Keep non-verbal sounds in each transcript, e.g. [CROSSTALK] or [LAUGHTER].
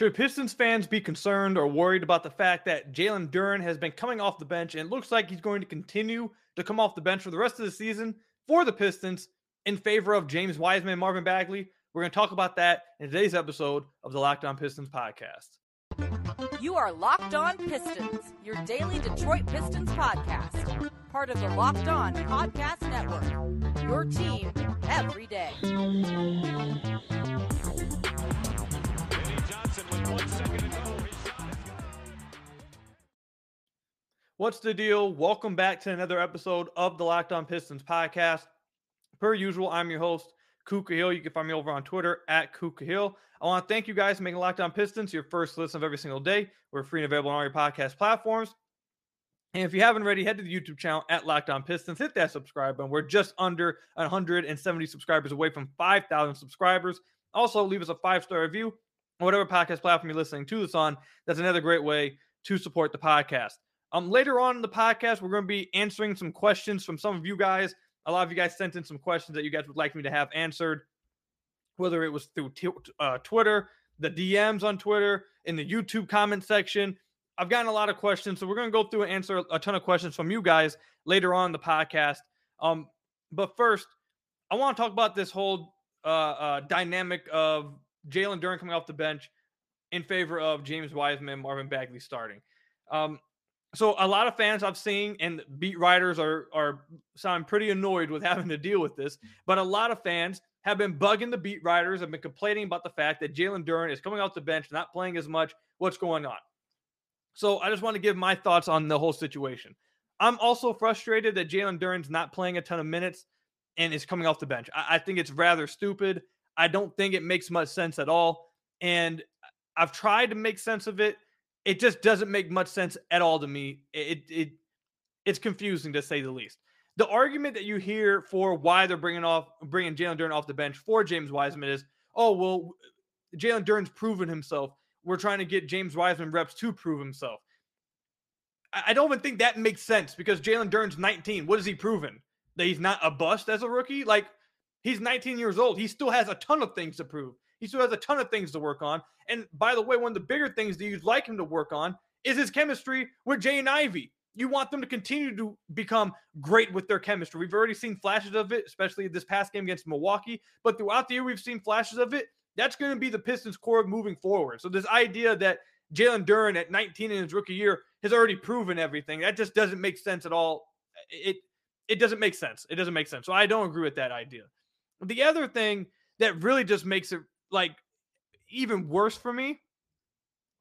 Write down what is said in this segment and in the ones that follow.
Should Pistons fans be concerned or worried about the fact that Jalen Duren has been coming off the bench and looks like he's going to continue to come off the bench for the rest of the season for the Pistons in favor of James Wiseman and Marvin Bagley? We're going to talk about that in today's episode of the Locked On Pistons podcast. You are Locked On Pistons, your daily Detroit Pistons podcast. Part of the Locked On Podcast Network. Your team every day. What's the deal? Welcome back to another episode of the Locked On Pistons podcast. Per usual, I'm your host, Kuka Hill. You can find me over on Twitter at Kuka Hill. I want to thank you guys for making Locked On Pistons your first listen of every single day. We're free and available on all your podcast platforms. And if you haven't already, head to the YouTube channel at Locked On Pistons. Hit that subscribe button. We're just under 170 subscribers away from 5,000 subscribers. Also, leave us a five star review whatever podcast platform you're listening to this on. That's another great way to support the podcast. Um, later on in the podcast, we're going to be answering some questions from some of you guys. A lot of you guys sent in some questions that you guys would like me to have answered, whether it was through t- uh, Twitter, the DMs on Twitter, in the YouTube comment section. I've gotten a lot of questions, so we're going to go through and answer a ton of questions from you guys later on the podcast. Um, but first, I want to talk about this whole uh, uh, dynamic of Jalen Duren coming off the bench in favor of James Wiseman, Marvin Bagley starting. Um, so a lot of fans I've seen and beat writers are are sound pretty annoyed with [LAUGHS] having to deal with this, but a lot of fans have been bugging the beat writers, have been complaining about the fact that Jalen Duren is coming off the bench, not playing as much. What's going on? So I just want to give my thoughts on the whole situation. I'm also frustrated that Jalen Duren's not playing a ton of minutes and is coming off the bench. I, I think it's rather stupid. I don't think it makes much sense at all. And I've tried to make sense of it it just doesn't make much sense at all to me. It it it's confusing to say the least. The argument that you hear for why they're bringing off bringing Jalen Duren off the bench for James Wiseman is, oh well, Jalen Duren's proven himself. We're trying to get James Wiseman reps to prove himself. I don't even think that makes sense because Jalen Duren's 19. What has he proven? That he's not a bust as a rookie? Like he's 19 years old. He still has a ton of things to prove. He still has a ton of things to work on. And by the way, one of the bigger things that you'd like him to work on is his chemistry with Jaden Ivey. You want them to continue to become great with their chemistry. We've already seen flashes of it, especially this past game against Milwaukee. But throughout the year, we've seen flashes of it. That's going to be the Pistons' core moving forward. So this idea that Jalen Duren at 19 in his rookie year has already proven everything, that just doesn't make sense at all. It it doesn't make sense. It doesn't make sense. So I don't agree with that idea. The other thing that really just makes it like even worse for me.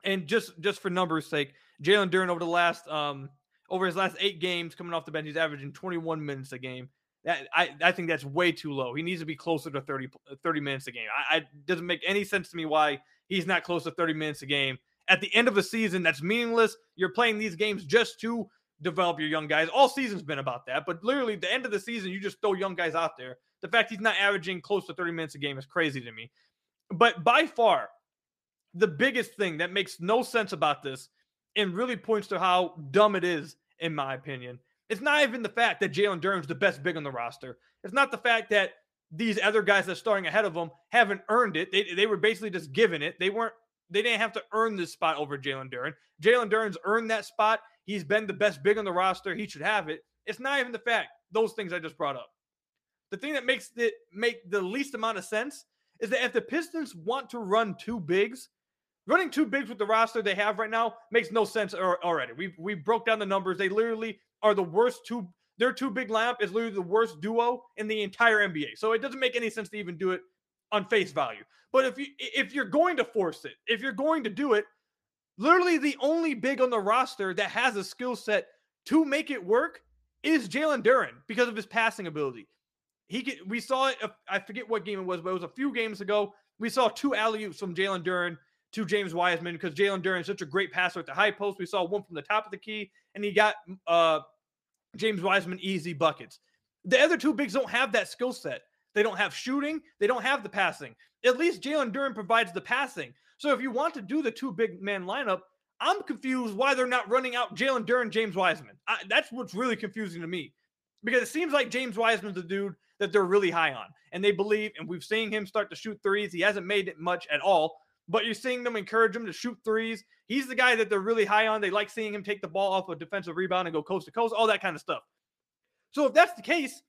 And just just for numbers' sake, Jalen Duren over the last um over his last eight games coming off the bench, he's averaging 21 minutes a game. That I, I think that's way too low. He needs to be closer to 30, 30 minutes a game. I, I doesn't make any sense to me why he's not close to 30 minutes a game. At the end of a season, that's meaningless. You're playing these games just to develop your young guys. All season's been about that, but literally the end of the season, you just throw young guys out there. The fact he's not averaging close to 30 minutes a game is crazy to me. But by far, the biggest thing that makes no sense about this and really points to how dumb it is, in my opinion, it's not even the fact that Jalen Duren's the best big on the roster. It's not the fact that these other guys that are starting ahead of them haven't earned it. They, they were basically just given it. They weren't. They didn't have to earn this spot over Jalen Duren. Jalen Duren's earned that spot. He's been the best big on the roster. He should have it. It's not even the fact those things I just brought up. The thing that makes it make the least amount of sense is that if the Pistons want to run two bigs, running two bigs with the roster they have right now makes no sense already. We we broke down the numbers. They literally are the worst two. Their two big lineup is literally the worst duo in the entire NBA. So it doesn't make any sense to even do it on face value. But if you if you're going to force it, if you're going to do it, literally the only big on the roster that has a skill set to make it work is Jalen Duren because of his passing ability he get, we saw it. I forget what game it was, but it was a few games ago. We saw two alley oops from Jalen Duren to James Wiseman because Jalen Duren is such a great passer at the high post. We saw one from the top of the key, and he got uh, James Wiseman easy buckets. The other two bigs don't have that skill set. They don't have shooting. They don't have the passing. At least Jalen Duren provides the passing. So if you want to do the two big man lineup, I'm confused why they're not running out Jalen Duren, James Wiseman. I, that's what's really confusing to me because it seems like James Wiseman's the dude that they're really high on. And they believe, and we've seen him start to shoot threes. He hasn't made it much at all, but you're seeing them encourage him to shoot threes. He's the guy that they're really high on. They like seeing him take the ball off a defensive rebound and go coast to coast, all that kind of stuff. So if that's the case,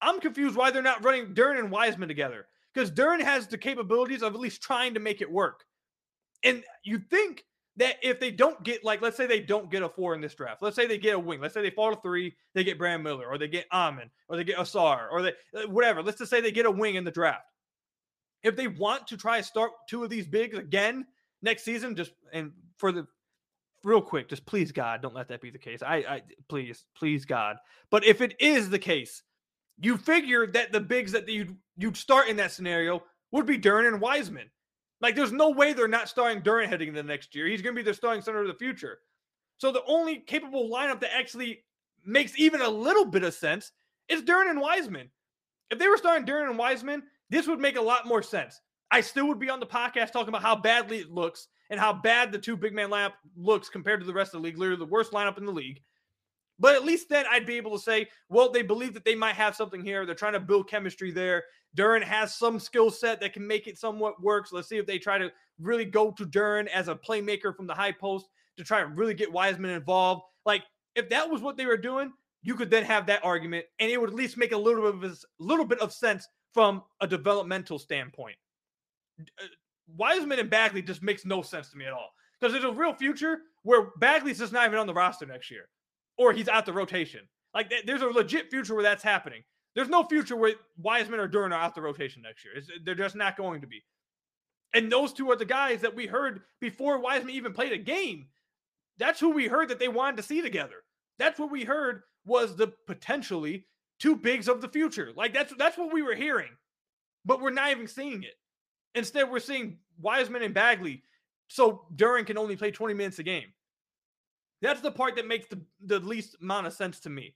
I'm confused why they're not running Duren and Wiseman together because Duren has the capabilities of at least trying to make it work. And you think that if they don't get like, let's say they don't get a four in this draft, let's say they get a wing, let's say they fall to three, they get Brandon Miller, or they get Amen, or they get Ausar, or they uh, whatever. Let's just say they get a wing in the draft. If they want to try to start two of these bigs again next season, just and for the real quick, just please God, don't let that be the case. I, I please, please God. But if it is the case, you figure that the bigs that you'd you'd start in that scenario would be Duren and Wiseman. Like, there's no way they're not starting Duren heading into the next year. He's going to be their starting center of the future. So the only capable lineup that actually makes even a little bit of sense is Duren and Wiseman. If they were starting Duren and Wiseman, this would make a lot more sense. I still would be on the podcast talking about how badly it looks and how bad the two big man lineup looks compared to the rest of the league. Literally the worst lineup in the league. But at least then I'd be able to say, well, they believe that they might have something here. They're trying to build chemistry there. Duren has some skill set that can make it somewhat work. So let's see if they try to really go to Duren as a playmaker from the high post to try to really get Wiseman involved. Like if that was what they were doing, you could then have that argument, and it would at least make a little bit of a little bit of sense from a developmental standpoint. Uh, Wiseman and Bagley just makes no sense to me at all because there's a real future where Bagley's just not even on the roster next year or he's out the rotation. Like there's a legit future where that's happening. There's no future where Wiseman or Duren are out the rotation next year. It's, they're just not going to be. And those two are the guys that we heard before Wiseman even played a game. That's who we heard that they wanted to see together. That's what we heard was the potentially two bigs of the future. Like that's that's what we were hearing, but we're not even seeing it. Instead, we're seeing Wiseman and Bagley. So Duren can only play 20 minutes a game. That's the part that makes the, the least amount of sense to me.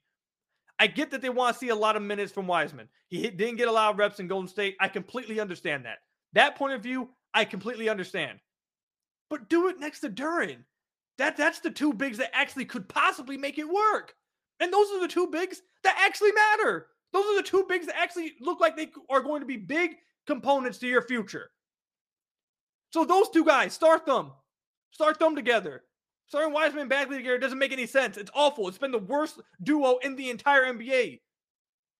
I get that they want to see a lot of minutes from Wiseman. He didn't get a lot of reps in Golden State. I completely understand that. That point of view, I completely understand. But do it next to Duren. That that's the two bigs that actually could possibly make it work. And those are the two bigs that actually matter. Those are the two bigs that actually look like they are going to be big components to your future. So those two guys, start them. Start them together. Starting Wiseman Bagley together doesn't make any sense. It's awful. It's been the worst duo in the entire NBA.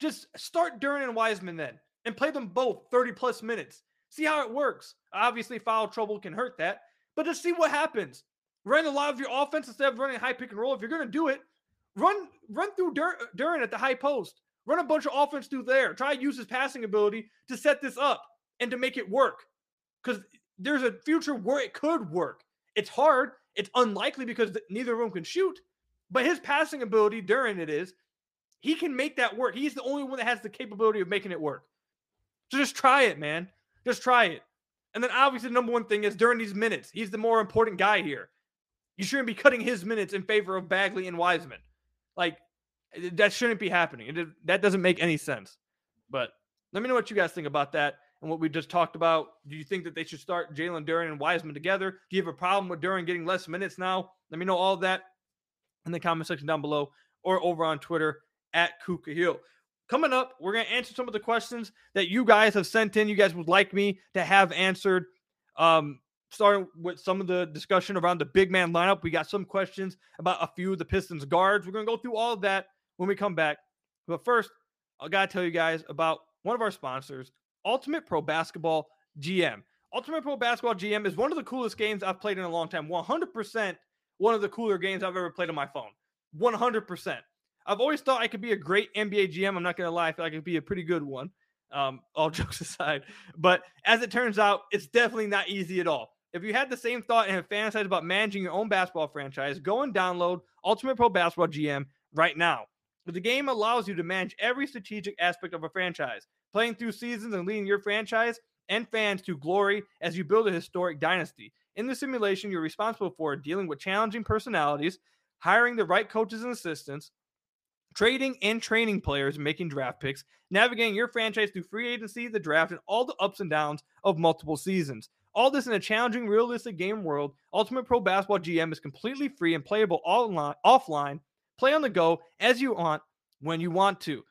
Just start Duren and Wiseman then and play them both 30 plus minutes. See how it works. Obviously, foul trouble can hurt that, but just see what happens. Run a lot of your offense instead of running high pick and roll. If you're going to do it, run run through Dur- at the high post. Run a bunch of offense through there. Try to use his passing ability to set this up and to make it work. Because there's a future where it could work. It's hard. It's unlikely because neither of them can shoot. But his passing ability during it is, he can make that work. He's the only one that has the capability of making it work. So just try it, man. Just try it. And then obviously the number one thing is during these minutes, he's the more important guy here. You shouldn't be cutting his minutes in favor of Bagley and Wiseman. Like eh, that shouldn't be happening. It, that doesn't make any sense. But let me know what you guys think about that and what we just talked about. Do you think that they should start Jalen Duren and Wiseman together? Do you have a problem with Duren getting less minutes now? Let me know all that in the comment section down below or over on Twitter at Kuka Hill. Coming up, we're going to answer some of the questions that you guys have sent in. You guys would like me to have answered. Um, starting with some of the discussion around the big man lineup. We got some questions about a few of the Pistons guards. We're going to go through all of that when we come back. But first, I got to tell you guys about one of our sponsors, Ultimate Pro Basketball GM. Ultimate Pro Basketball GM is one of the coolest games I've played in a long time. 100% one of the cooler games I've ever played on my phone. 100%. I've always thought I could be a great NBA GM. I'm not going to lie. I feel like I could be a pretty good one. Um, [LAUGHS] all jokes aside. But as it turns out, it's definitely not easy at all. If you had the same thought and have fantasized about managing your own basketball franchise, go and download Ultimate Pro Basketball GM right now. The game allows you to manage every strategic aspect of a franchise playing through seasons and leading your franchise and fans to glory as you build a historic dynasty. In the simulation, you're responsible for dealing with challenging personalities, hiring the right coaches and assistants, trading and training players, making draft picks, navigating your franchise through free agency, the draft, and all the ups and downs of multiple seasons. All this in a challenging, realistic game world. Ultimate Pro Basketball GM is completely free and playable online, offline. Play on the go as you want when you want to.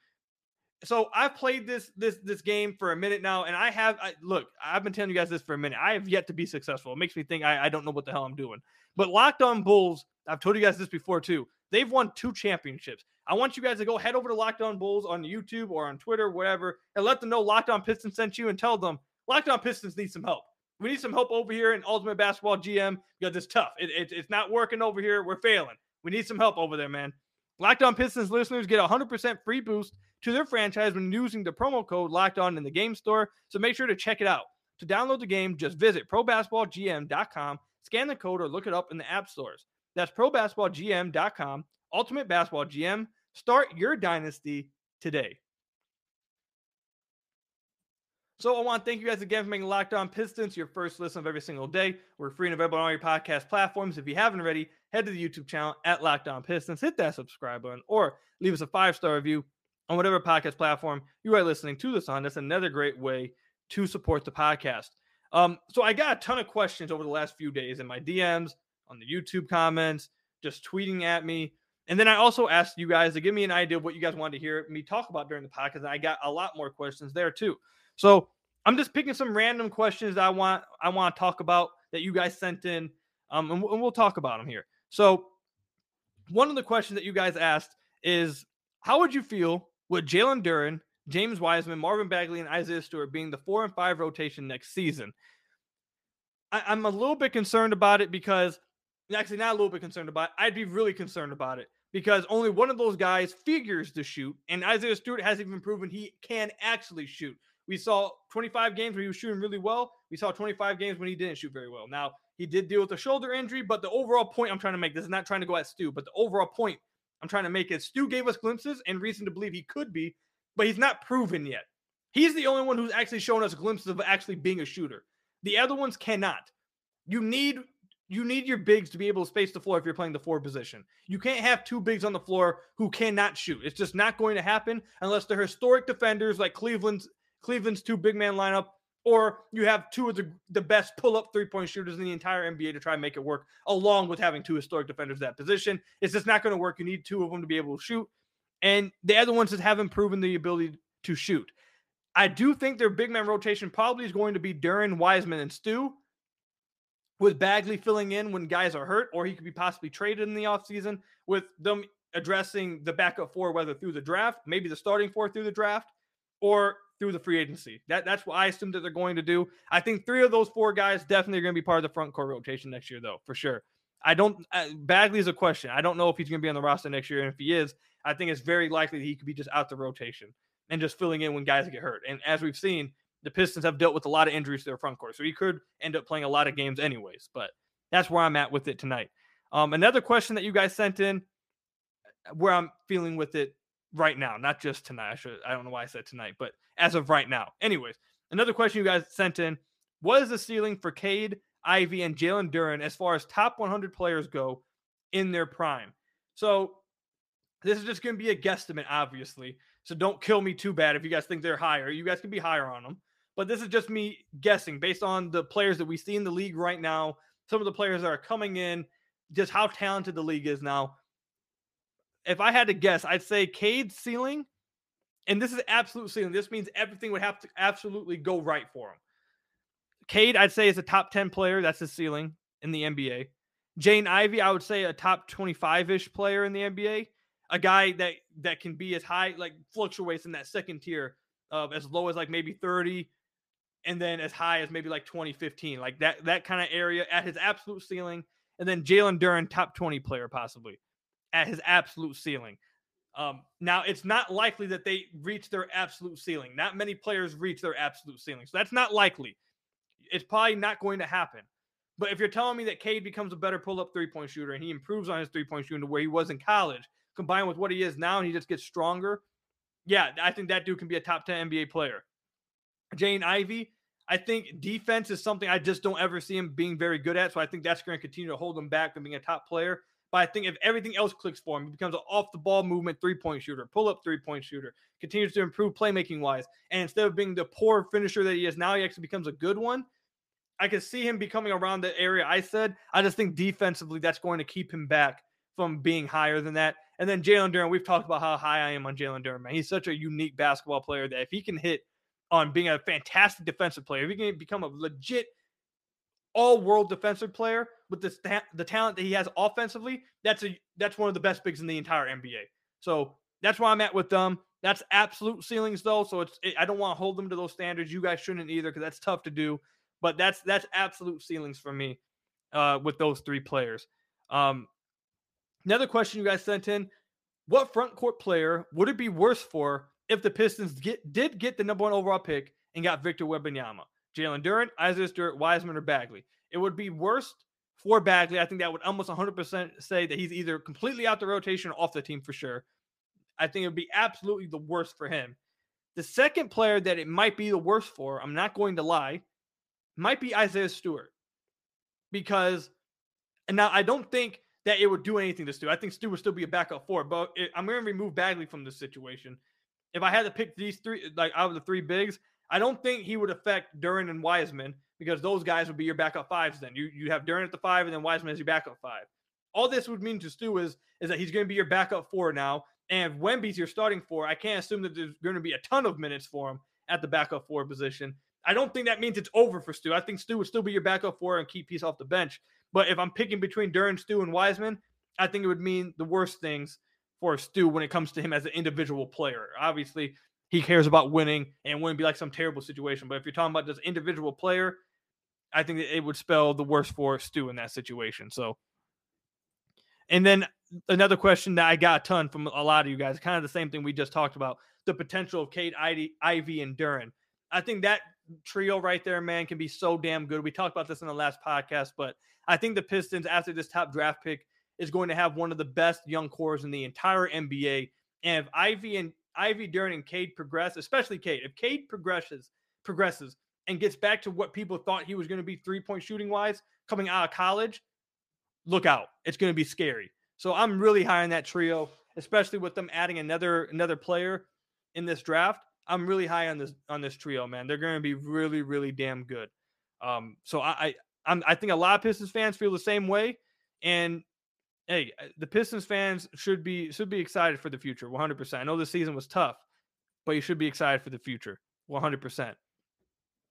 so I've played this this this game for a minute now, and I have I, look. I've been telling you guys this for a minute. I have yet to be successful. It makes me think I, I don't know what the hell I'm doing. But Locked On Bulls, I've told you guys this before too. They've won two championships. I want you guys to go head over to Locked On Bulls on YouTube or on Twitter, whatever, and let them know Locked On Pistons sent you, and tell them Locked On Pistons need some help. We need some help over here in Ultimate Basketball GM because it's tough. It, it, it's not working over here. We're failing. We need some help over there, man. Locked On Pistons listeners get a 100% free boost to their franchise when using the promo code Locked On in the game store. So make sure to check it out. To download the game, just visit probasketballgm.com, scan the code, or look it up in the app stores. That's probasketballgm.com, Ultimate Basketball GM. Start your dynasty today. So I want to thank you guys again for making Locked On Pistons your first listen of every single day. We're free and available on all your podcast platforms. If you haven't already, head to the YouTube channel at Locked On Pistons, hit that subscribe button, or leave us a five star review on whatever podcast platform you are listening to this on. That's another great way to support the podcast. Um, so I got a ton of questions over the last few days in my DMs, on the YouTube comments, just tweeting at me. And then I also asked you guys to give me an idea of what you guys wanted to hear me talk about during the podcast. And I got a lot more questions there too. So I'm just picking some random questions I want I want to talk about that you guys sent in, um, and, and we'll talk about them here. So one of the questions that you guys asked is, how would you feel with Jalen Duren, James Wiseman, Marvin Bagley, and Isaiah Stewart being the four and five rotation next season? I, I'm a little bit concerned about it because actually not a little bit concerned about it. I'd be really concerned about it because only one of those guys figures to shoot, and Isaiah Stewart hasn't even proven he can actually shoot. We saw 25 games where he was shooting really well. We saw 25 games when he didn't shoot very well. Now, he did deal with a shoulder injury, but the overall point I'm trying to make, this is not trying to go at Stu, but the overall point I'm trying to make is Stu gave us glimpses and reason to believe he could be, but he's not proven yet. He's the only one who's actually shown us glimpses of actually being a shooter. The other ones cannot. You need you need your bigs to be able to space the floor if you're playing the four position. You can't have two bigs on the floor who cannot shoot. It's just not going to happen unless they're historic defenders like Cleveland's Cleveland's two big man lineup, or you have two of the, the best pull up three point shooters in the entire NBA to try and make it work, along with having two historic defenders that position. It's just not going to work. You need two of them to be able to shoot. And the other ones just haven't proven the ability to shoot. I do think their big man rotation probably is going to be Duren, Wiseman, and Stu, with Bagley filling in when guys are hurt, or he could be possibly traded in the offseason with them addressing the backup four, whether through the draft, maybe the starting four through the draft, or through the free agency. That that's what I assume that they're going to do. I think three of those four guys definitely are going to be part of the front court rotation next year, though, for sure. I don't. Uh, Bagley is a question. I don't know if he's going to be on the roster next year, and if he is, I think it's very likely that he could be just out the rotation and just filling in when guys get hurt. And as we've seen, the Pistons have dealt with a lot of injuries to their front court, so he could end up playing a lot of games anyways. But that's where I'm at with it tonight. Um, another question that you guys sent in, where I'm feeling with it right now, not just tonight. I should I don't know why I said tonight, but as of right now. Anyways, another question you guys sent in: What is the ceiling for Cade, Ivey, and Jalen Duren as far as top 100 players go in their prime? So this is just going to be a guesstimate, obviously. So don't kill me too bad if you guys think they're higher. You guys can be higher on them. But this is just me guessing based on the players that we see in the league right now, some of the players that are coming in, just how talented the league is now if I had to guess, I'd say Cade's ceiling, and this is absolute ceiling. This means everything would have to absolutely go right for him. Cade, I'd say, is a top 10 player. That's his ceiling in the NBA. Jaden Ivey, I would say a top 25 ish player in the NBA. A guy that that can be as high, like fluctuates in that second tier of as low as like maybe 30 and then as high as maybe like 2015, like that that kind of area at his absolute ceiling. And then Jalen Duren, top 20 player possibly at his absolute ceiling. Um, now, it's not likely that they reach their absolute ceiling. Not many players reach their absolute ceiling. So that's not likely. It's probably not going to happen. But if you're telling me that Cade becomes a better pull up three point shooter and he improves on his three point shooting to where he was in college, combined with what he is now, and he just gets stronger, yeah, I think that dude can be a top 10 NBA player. Jaden Ivey, I think defense is something I just don't ever see him being very good at. So I think that's going to continue to hold him back from being a top player. But I think if everything else clicks for him, he becomes an off the ball movement three point shooter, pull up three point shooter, continues to improve playmaking wise. And instead of being the poor finisher that he is now, he actually becomes a good one. I could see him becoming around the area I said. I just think defensively, that's going to keep him back from being higher than that. And then Jalen Duren, we've talked about how high I am on Jalen Duren, man. He's such a unique basketball player that if he can hit on being a fantastic defensive player, if he can become a legit all-world defensive player with the the talent that he has offensively, that's a that's one of the best bigs in the entire NBA. So that's where I'm at with them. That's absolute ceilings though, so it's it, I don't want to hold them to those standards. You guys shouldn't either because that's tough to do. But that's that's absolute ceilings for me uh, with those three players. Um, another question you guys sent in: What front court player would it be worse for if the Pistons get did get the number one overall pick and got Victor Wembanyama? Jalen Duren, Isaiah Stewart, Wiseman, or Bagley. It would be worst for Bagley. I think that would almost 100% say that he's either completely out the rotation or off the team for sure. I think it would be absolutely the worst for him. The second player that it might be the worst for, I'm not going to lie, might be Isaiah Stewart. Because, and now I don't think that it would do anything to Stu. I think Stu would still be a backup four, but it, I'm going to remove Bagley from this situation. If I had to pick these three, like out of the three bigs, I don't think he would affect Duren and Wiseman because those guys would be your backup fives. Then you you have Duren at the five and then Wiseman as your backup five. All this would mean to Stu is is that he's going to be your backup four now, and Wemby's your starting four. I can't assume that there's going to be a ton of minutes for him at the backup four position. I don't think that means it's over for Stu. I think Stu would still be your backup four and keep peace off the bench. But if I'm picking between Duren, Stu, and Wiseman, I think it would mean the worst things for Stu when it comes to him as an individual player. Obviously, he cares about winning and wouldn't be like some terrible situation. But if you're talking about this individual player, I think it would spell the worst for Stu in that situation. So, and then another question that I got a ton from a lot of you guys, kind of the same thing we just talked about the potential of Cade, Ivey, and Duren. I think that trio right there, man, can be so damn good. We talked about this in the last podcast, but I think the Pistons, after this top draft pick, is going to have one of the best young cores in the entire NBA. And if Ivey and Ivey, Duren, and Cade progress, especially Cade. If Cade progresses, progresses and gets back to what people thought he was going to be three point shooting wise coming out of college, look out. It's going to be scary. So I'm really high on that trio, especially with them adding another another player in this draft. I'm really high on this on this trio, man. They're going to be really, really damn good. Um, so I, I I'm I think a lot of Pistons fans feel the same way, and hey, uh, the Pistons fans should be should be excited for the future. 100%. I know the season was tough, but you should be excited for the future. 100%.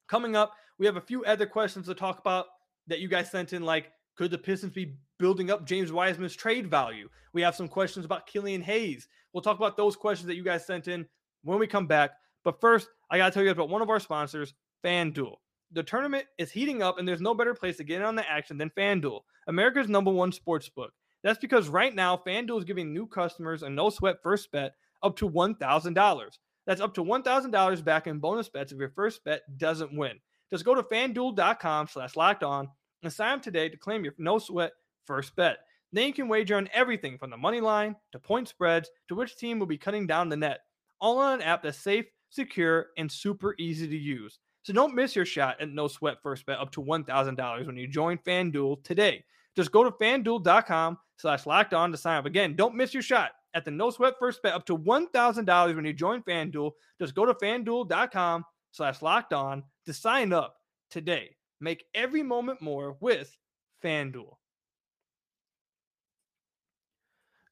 Coming up, we have a few other questions to talk about that you guys sent in like could the Pistons be building up James Wiseman's trade value? We have some questions about Killian Hayes. We'll talk about those questions that you guys sent in when we come back. But first, I got to tell you about one of our sponsors, FanDuel. The tournament is heating up, and there's no better place to get in on the action than FanDuel, America's number one sports book. That's because right now, FanDuel is giving new customers a no sweat first bet up to $1,000. That's up to $1,000 back in bonus bets if your first bet doesn't win. Just go to fanduel.com slash locked on and sign up today to claim your no sweat first bet. Then you can wager on everything from the money line to point spreads to which team will be cutting down the net, all on an app that's safe, secure, and super easy to use. So don't miss your shot at no sweat first bet up to $1,000 when you join FanDuel today. Just go to fanduel.com slash locked on to sign up. Again, don't miss your shot at the no sweat first bet up to $1,000 when you join FanDuel. Just go to fanduel.com slash locked on to sign up today. Make every moment more with FanDuel.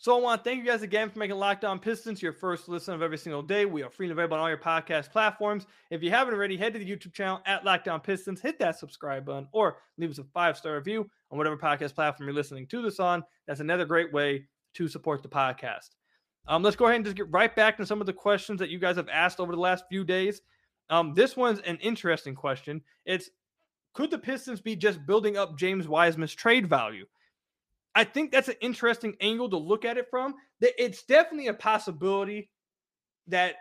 So I want to thank you guys again for making Locked On Pistons your first listen of every single day. We are free and available on all your podcast platforms. If you haven't already, head to the YouTube channel at Locked On Pistons, hit that subscribe button, or leave us a five star review on whatever podcast platform you're listening to this on. That's another great way to support the podcast. Um, let's go ahead and just get right back to some of the questions that you guys have asked over the last few days. Um, this one's an interesting question. It's could the Pistons be just building up James Wiseman's trade value? I think that's an interesting angle to look at it from. It's definitely a possibility that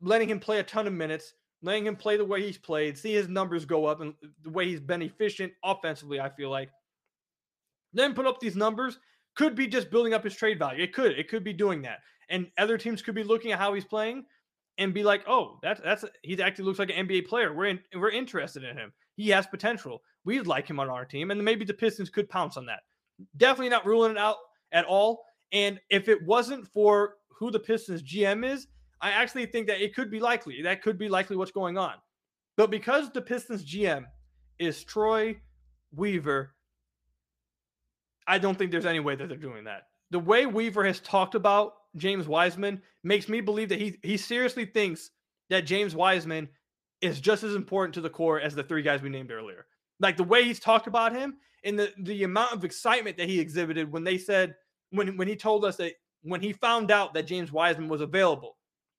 letting him play a ton of minutes, letting him play the way he's played, see his numbers go up and the way he's been efficient offensively, I feel like. Then put up these numbers could be just building up his trade value. It could. It could be doing that. And other teams could be looking at how he's playing and be like, "Oh, that's that's he actually looks like an NBA player. We're in, we're interested in him. He has potential. We'd like him on our team." And maybe the Pistons could pounce on that. Definitely not ruling it out at all. And if it wasn't for who the Pistons GM is, I actually think that it could be likely. That could be likely what's going on. But because the Pistons GM is Troy Weaver, I don't think there's any way that they're doing that. the way Weaver has talked about James Wiseman makes me believe that he he seriously thinks that James Wiseman is just as important to the core as the three guys we named earlier. Like the way he's talked about him and the the amount of excitement that he exhibited when they said when when he told us that when he found out that James Wiseman was available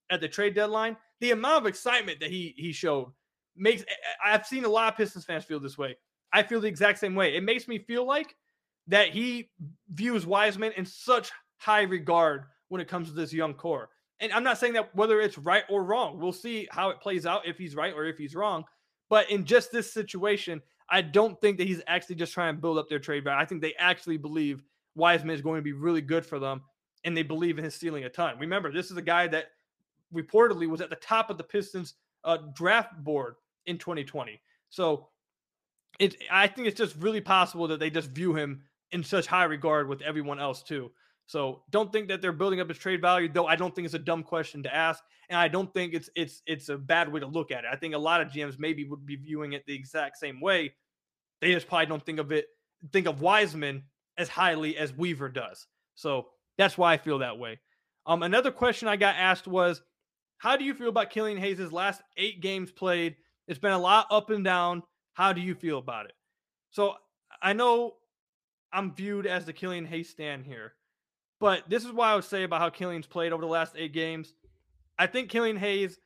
at the trade deadline, the amount of excitement that he he showed makes I've seen a lot of Pistons fans feel this way. I feel the exact same way. It makes me feel like that he views Wiseman in such high regard when it comes to this young core. And I'm not saying that whether it's right or wrong. We'll see how it plays out if he's right or if he's wrong. But in just this situation, I don't think that he's actually just trying to build up their trade value. I think they actually believe Wiseman is going to be really good for them and they believe in his ceiling a ton. Remember, this is a guy that reportedly was at the top of the Pistons uh, draft board in 2020. So it, I think it's just really possible that they just view him in such high regard with everyone else too. So don't think that they're building up his trade value, though. I don't think it's a dumb question to ask, and I don't think it's it's it's a bad way to look at it. I think a lot of GMs maybe would be viewing it the exact same way. They just probably don't think of it think of Wiseman as highly as Weaver does. So that's why I feel that way. Um, another question I got asked was, how do you feel about Killian Hayes' last eight games played? It's been a lot up and down. How do you feel about it? So I know I'm viewed as the Killian Hayes stand here. But this is why I would say about how Killian's played over the last eight games. I think Killian Hayes,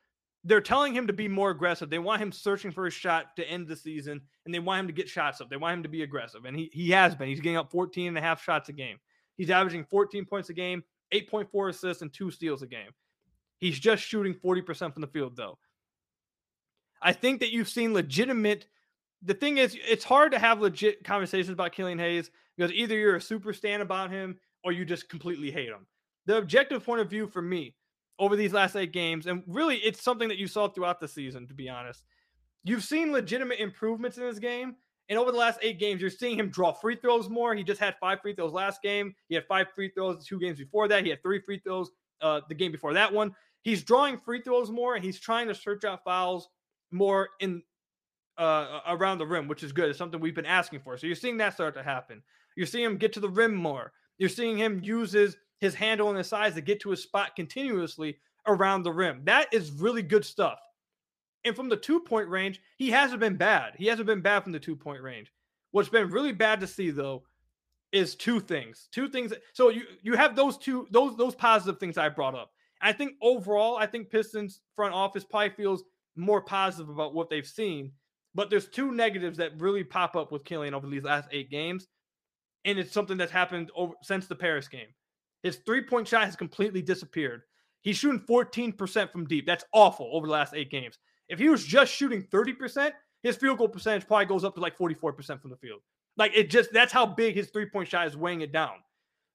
they're telling him to be more aggressive. They want him searching for a shot to end the season, and they want him to get shots up. They want him to be aggressive. And he, he has been. He's getting up 14 and a half shots a game. He's averaging 14 points a game, 8.4 assists, and two steals a game. He's just shooting 40% from the field, though. I think that you've seen legitimate. The thing is, it's hard to have legit conversations about Killian Hayes because either you're a super stan about him or you just completely hate him. The objective point of view for me over these last eight games, and really it's something that you saw throughout the season, to be honest. You've seen legitimate improvements in his game. And over the last eight games, you're seeing him draw free throws more. He just had five free throws last game. He had five free throws two games before that. He had three free throws uh, the game before that one. He's drawing free throws more, and he's trying to search out fouls more in uh, around the rim, which is good. It's something we've been asking for. So you're seeing that start to happen. You're seeing him get to the rim more. You're seeing him use his, his handle and his size to get to his spot continuously around the rim. That is really good stuff. And from the two point range, he hasn't been bad. He hasn't been bad from the two point range. What's been really bad to see though is two things. Two things. So you you have those two those those positive things I brought up. I think overall, I think Pistons front office probably feels more positive about what they've seen. But there's two negatives that really pop up with Killian over these last eight games and it's something that's happened over since the Paris game. His three point shot has completely disappeared. He's shooting 14% from deep. That's awful over the last eight games. If he was just shooting 30%, his field goal percentage probably goes up to like 44% from the field. Like it just that's how big his three point shot is weighing it down.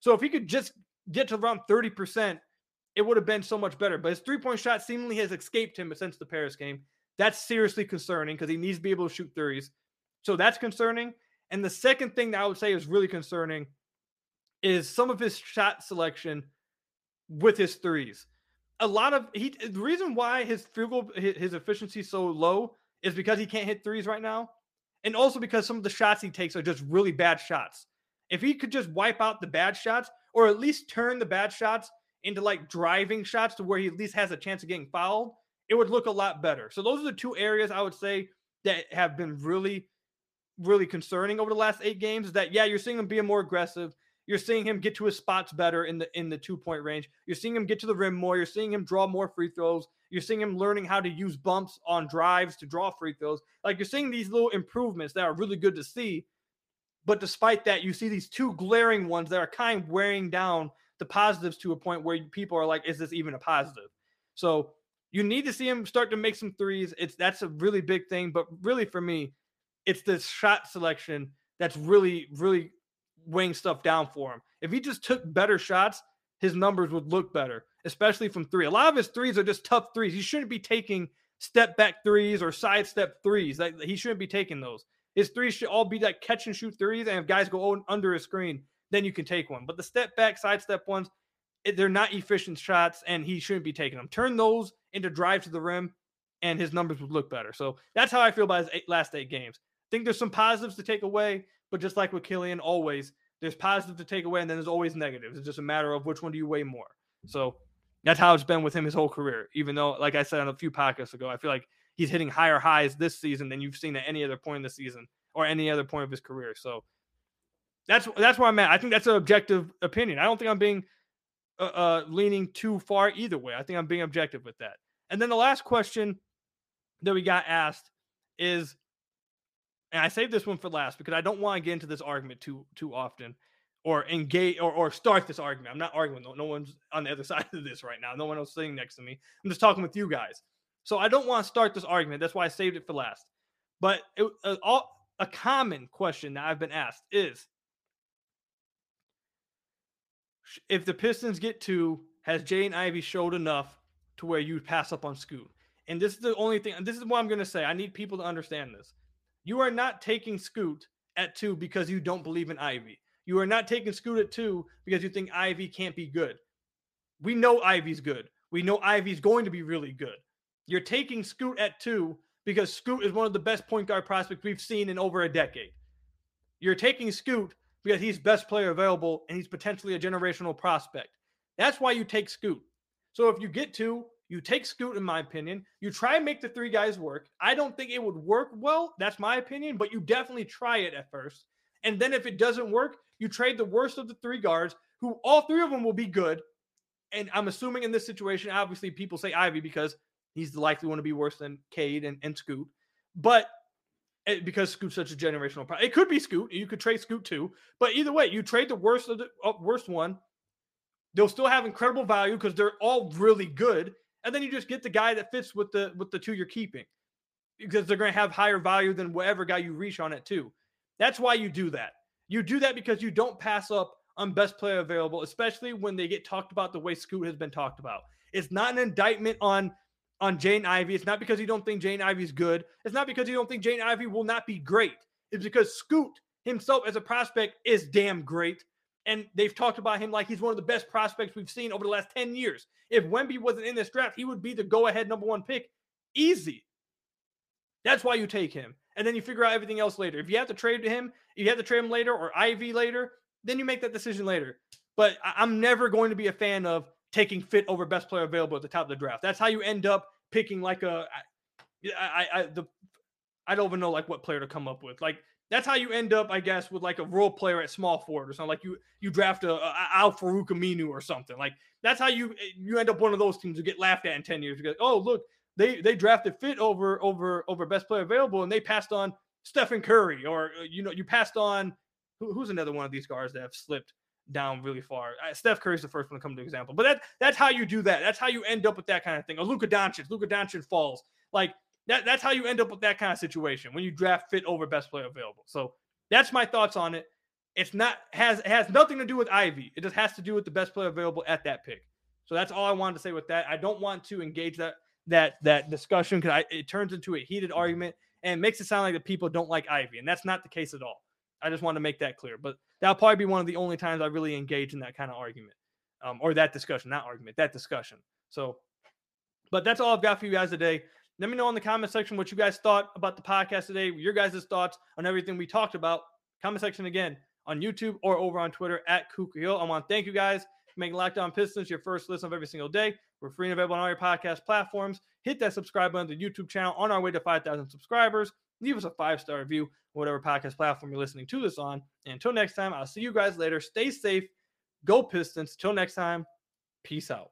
So if he could just get to around 30%, it would have been so much better. But his three point shot seemingly has escaped him since the Paris game. That's seriously concerning because he needs to be able to shoot threes. So that's concerning. And the second thing that I would say is really concerning is some of his shot selection with his threes. A lot of he the reason why his field goal his efficiency so low is because he can't hit threes right now. And also because some of the shots he takes are just really bad shots. If he could just wipe out the bad shots or at least turn the bad shots into like driving shots to where he at least has a chance of getting fouled, it would look a lot better. So those are the two areas I would say that have been really really concerning over the last eight games is that yeah, you're seeing him being more aggressive. You're seeing him get to his spots better in the in the two point range. You're seeing him get to the rim more. You're seeing him draw more free throws. You're seeing him learning how to use bumps on drives to draw free throws. Like you're seeing these little improvements that are really good to see. But despite that, you see these two glaring ones that are kind of wearing down the positives to a point where people are like, is this even a positive? So you need to see him start to make some threes. It's that's a really big thing. But really for me, it's the shot selection that's really, really weighing stuff down for him. If he just took better shots, his numbers would look better, especially from three. A lot of his threes are just tough threes. He shouldn't be taking step back threes or sidestep threes. Like he shouldn't be taking those. His threes should all be like catch and shoot threes. And if guys go under a screen, then you can take one. But the step back, sidestep ones, they're not efficient shots, and he shouldn't be taking them. Turn those into drive to the rim, and his numbers would look better. So that's how I feel about his eight, last eight games think there's some positives to take away, but just like with Killian, always There's positive to take away, and then there's always negatives. It's just a matter of which one do you weigh more. So that's how it's been with him his whole career. Even though, like I said on a few podcasts ago, I feel like he's hitting higher highs this season than you've seen at any other point in the season or any other point of his career. So that's that's where I'm at. I think that's an objective opinion. I don't think I'm being uh, uh, leaning too far either way. I think I'm being objective with that. And then the last question that we got asked is, and I saved this one for last because I don't want to get into this argument too too often or engage or, or start this argument. I'm not arguing. No, no one's on the other [LAUGHS] side of this right now. No one else sitting next to me. I'm just talking with you guys. So I don't want to start this argument. That's why I saved it for last. But it, uh, all, a common question that I've been asked is if the Pistons get two, has Jaden Ivey showed enough to where you pass up on Scoot? And this is the only thing, this is what I'm going to say. I need people to understand this. You are not taking Scoot at two because you don't believe in Ivey. You are not taking Scoot at two because you think Ivey can't be good. We know Ivey's good. We know Ivey's going to be really good. You're taking Scoot at two because Scoot is one of the best point guard prospects we've seen in over a decade. You're taking Scoot because he's the best player available and he's potentially a generational prospect. That's why you take Scoot. So if you get to, you take Scoot, in my opinion. You try and make the three guys work. I don't think it would work well. That's my opinion, but you definitely try it at first. And then if it doesn't work, you trade the worst of the three guards, who all three of them will be good. And I'm assuming in this situation, obviously, people say Ivey because he's the likely one to be worse than Cade and, and Scoot. But it, eh, because Scoot's such a generational problem, it could be Scoot. You could trade Scoot too. But either way, you trade the worst of the uh, worst one. They'll still have incredible value because they're all really good and then you just get the guy that fits with the with the two you're keeping because they're going to have higher value than whatever guy you reach on it too. That's why you do that. You do that because you don't pass up on best player available, especially when they get talked about the way Scoot has been talked about. It's not an indictment on on Jaden Ivey. It's not because you don't think Jaden Ivey's good. It's not because you don't think Jaden Ivey will not be great. It's because Scoot himself as a prospect is damn great. And they've talked about him like he's one of the best prospects we've seen over the last 10 years. If Wemby wasn't in this draft, he would be the go ahead number one pick. Easy. That's why you take him. And then you figure out everything else later. If you have to trade him, if you have to trade him later or Ivey later, then you make that decision later. But I'm never going to be a fan of taking fit over best player available at the top of the draft. That's how you end up picking like a I I, I the I don't even know like what player to come up with. Like that's how you end up, I guess, with like a role player at small forward or something. Like you you draft a, a Al Farouq Aminu or something. Like that's how you eh, you end up one of those teams who get laughed at in ten years. Because oh look, they they drafted fit over over over best player available, and they passed on Stephen Curry, or uh, you know you passed on who, who's another one of these guards that have slipped down really far. Uh, Steph Curry's the first one to come to example, but that that's how you do that. That's how you end up with that kind of thing. Or Luka Doncic, Luka Doncic falls like that, that's how you end up with that kind of situation when you draft fit over best player available. So that's my thoughts on it. It's not has it has nothing to do with Ivey. It just has to do with the best player available at that pick. So that's all I wanted to say with that. I don't want to engage that that that discussion because it turns into a heated argument and makes it sound like the people don't like Ivey, and that's not the case at all. I just want to make that clear. But that'll probably be one of the only times I really engage in that kind of argument um, or that discussion, not argument, that discussion. So, but that's all I've got for you guys today. Let me know in the comment section what you guys thought about the podcast today, your guys' thoughts on everything we talked about. Comment section again on YouTube or over on Twitter at Kuka Hill. I want to thank you guys for making Locked On Pistons your first listen of every single day. We're free and available on all your podcast platforms. Hit that subscribe button to the YouTube channel on our way to 5,000 subscribers. Leave us a five star review, whatever podcast platform you're listening to this on. And until next time, I'll see you guys later. Stay safe. Go Pistons. Till next time, peace out.